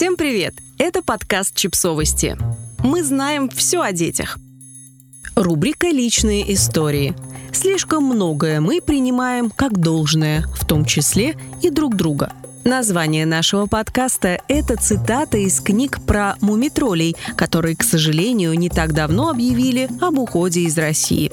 Всем привет! Это подкаст «Чипсовости». Мы знаем все о детях. Рубрика «Личные истории». Слишком многое мы принимаем как должное, в том числе и друг друга. Название нашего подкаста – это цитата из книг про мумитролей, которые, к сожалению, не так давно объявили об уходе из России.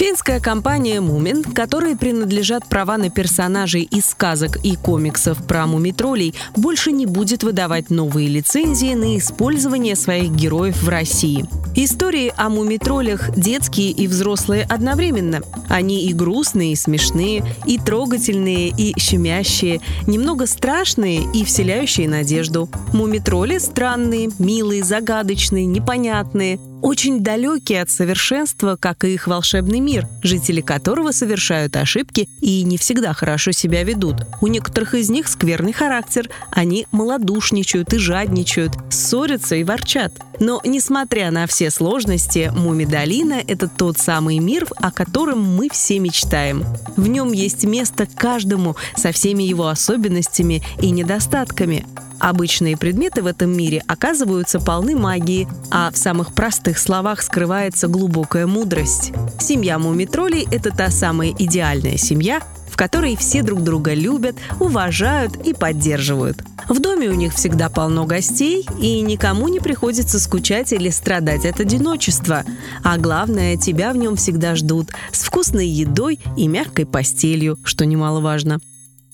Финская компания «Мумин», которой принадлежат права на персонажей из сказок и комиксов про мумитролей, больше не будет выдавать новые лицензии на использование своих героев в России. Истории о мумитролях детские и взрослые одновременно. Они и грустные, и смешные, и трогательные, и щемящие, немного страшные и вселяющие надежду. Мумитроли странные, милые, загадочные, непонятные, очень далекие от совершенства, как и их волшебный мир, жители которого совершают ошибки и не всегда хорошо себя ведут. У некоторых из них скверный характер, они малодушничают и жадничают, ссорятся и ворчат. Но, несмотря на все сложности, Мумидолина — это тот самый мир, о котором мы все мечтаем. В нем есть место каждому со всеми его особенностями и недостатками. Обычные предметы в этом мире оказываются полны магии, а в самых простых словах скрывается глубокая мудрость. Семья мумитролей — это та самая идеальная семья, в которой все друг друга любят, уважают и поддерживают. В доме у них всегда полно гостей, и никому не приходится скучать или страдать от одиночества. А главное, тебя в нем всегда ждут с вкусной едой и мягкой постелью, что немаловажно.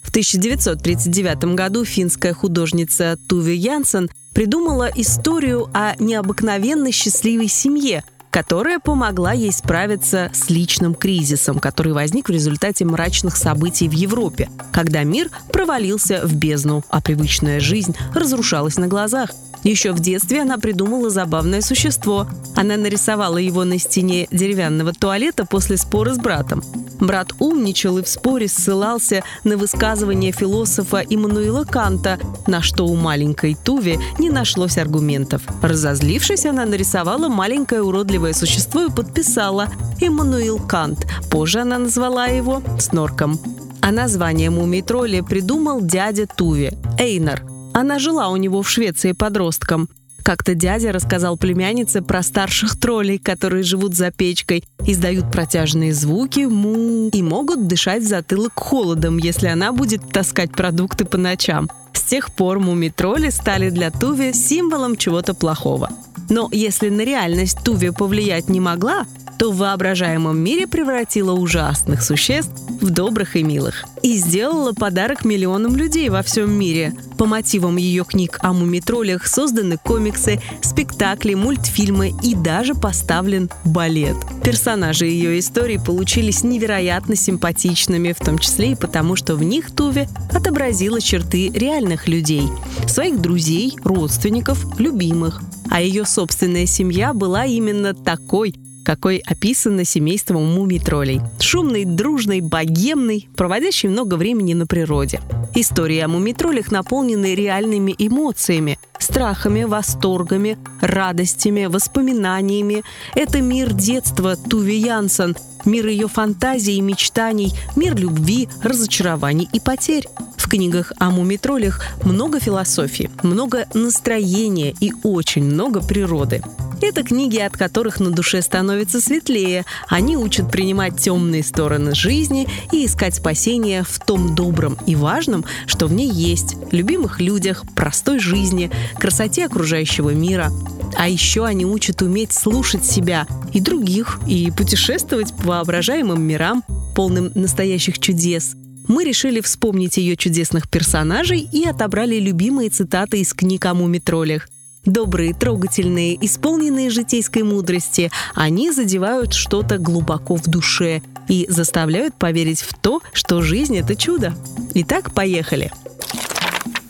В 1939 году финская художница Туви Янсен придумала историю о необыкновенно счастливой семье, которая помогла ей справиться с личным кризисом, который возник в результате мрачных событий в Европе, когда мир провалился в бездну, а привычная жизнь разрушалась на глазах. Еще в детстве она придумала забавное существо. Она нарисовала его на стене деревянного туалета после спора с братом. Брат умничал и в споре ссылался на высказывание философа Иммануила Канта, на что у маленькой Туви не нашлось аргументов. Разозлившись, она нарисовала маленькое уродливое существо и подписала «Иммануил Кант». Позже она назвала его «Снорком». А название мумий-тролля придумал дядя Туви – Эйнар. Она жила у него в Швеции подростком – как-то дядя рассказал племяннице про старших троллей, которые живут за печкой, издают протяжные звуки, му, и могут дышать в затылок холодом, если она будет таскать продукты по ночам. С тех пор муми-тролли стали для Туви символом чего-то плохого. Но если на реальность Туви повлиять не могла, то в воображаемом мире превратила ужасных существ в добрых и милых. И сделала подарок миллионам людей во всем мире. По мотивам ее книг о мумитролях созданы комиксы, спектакли, мультфильмы и даже поставлен балет. Персонажи ее истории получились невероятно симпатичными, в том числе и потому, что в них Туве отобразила черты реальных людей, своих друзей, родственников, любимых. А ее собственная семья была именно такой, какой описано семейством мумий-троллей. Шумный, дружный, богемный, проводящий много времени на природе. Истории о мумитролях наполнены реальными эмоциями, страхами, восторгами, радостями, воспоминаниями. Это мир детства Туви Янсен, мир ее фантазий и мечтаний, мир любви, разочарований и потерь. В книгах о мумитролях много философии, много настроения и очень много природы. Это книги, от которых на душе становится светлее. Они учат принимать темные стороны жизни и искать спасение в том добром и важном, что в ней есть, любимых людях, простой жизни, красоте окружающего мира. А еще они учат уметь слушать себя и других, и путешествовать по воображаемым мирам, полным настоящих чудес. Мы решили вспомнить ее чудесных персонажей и отобрали любимые цитаты из книг о мумитролях. Добрые, трогательные, исполненные житейской мудрости, они задевают что-то глубоко в душе и заставляют поверить в то, что жизнь — это чудо. Итак, поехали.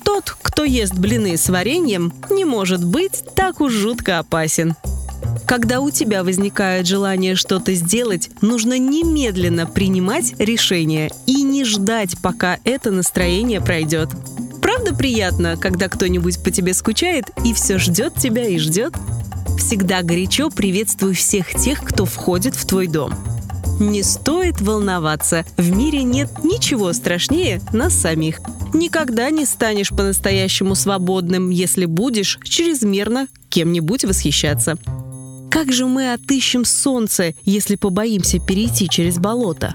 Тот, кто ест блины с вареньем, не может быть так уж жутко опасен. Когда у тебя возникает желание что-то сделать, нужно немедленно принимать решение и не ждать, пока это настроение пройдет. Правда приятно, когда кто-нибудь по тебе скучает и все ждет тебя и ждет? Всегда горячо приветствуй всех тех, кто входит в твой дом. Не стоит волноваться, в мире нет ничего страшнее нас самих. Никогда не станешь по-настоящему свободным, если будешь чрезмерно кем-нибудь восхищаться. Как же мы отыщем солнце, если побоимся перейти через болото?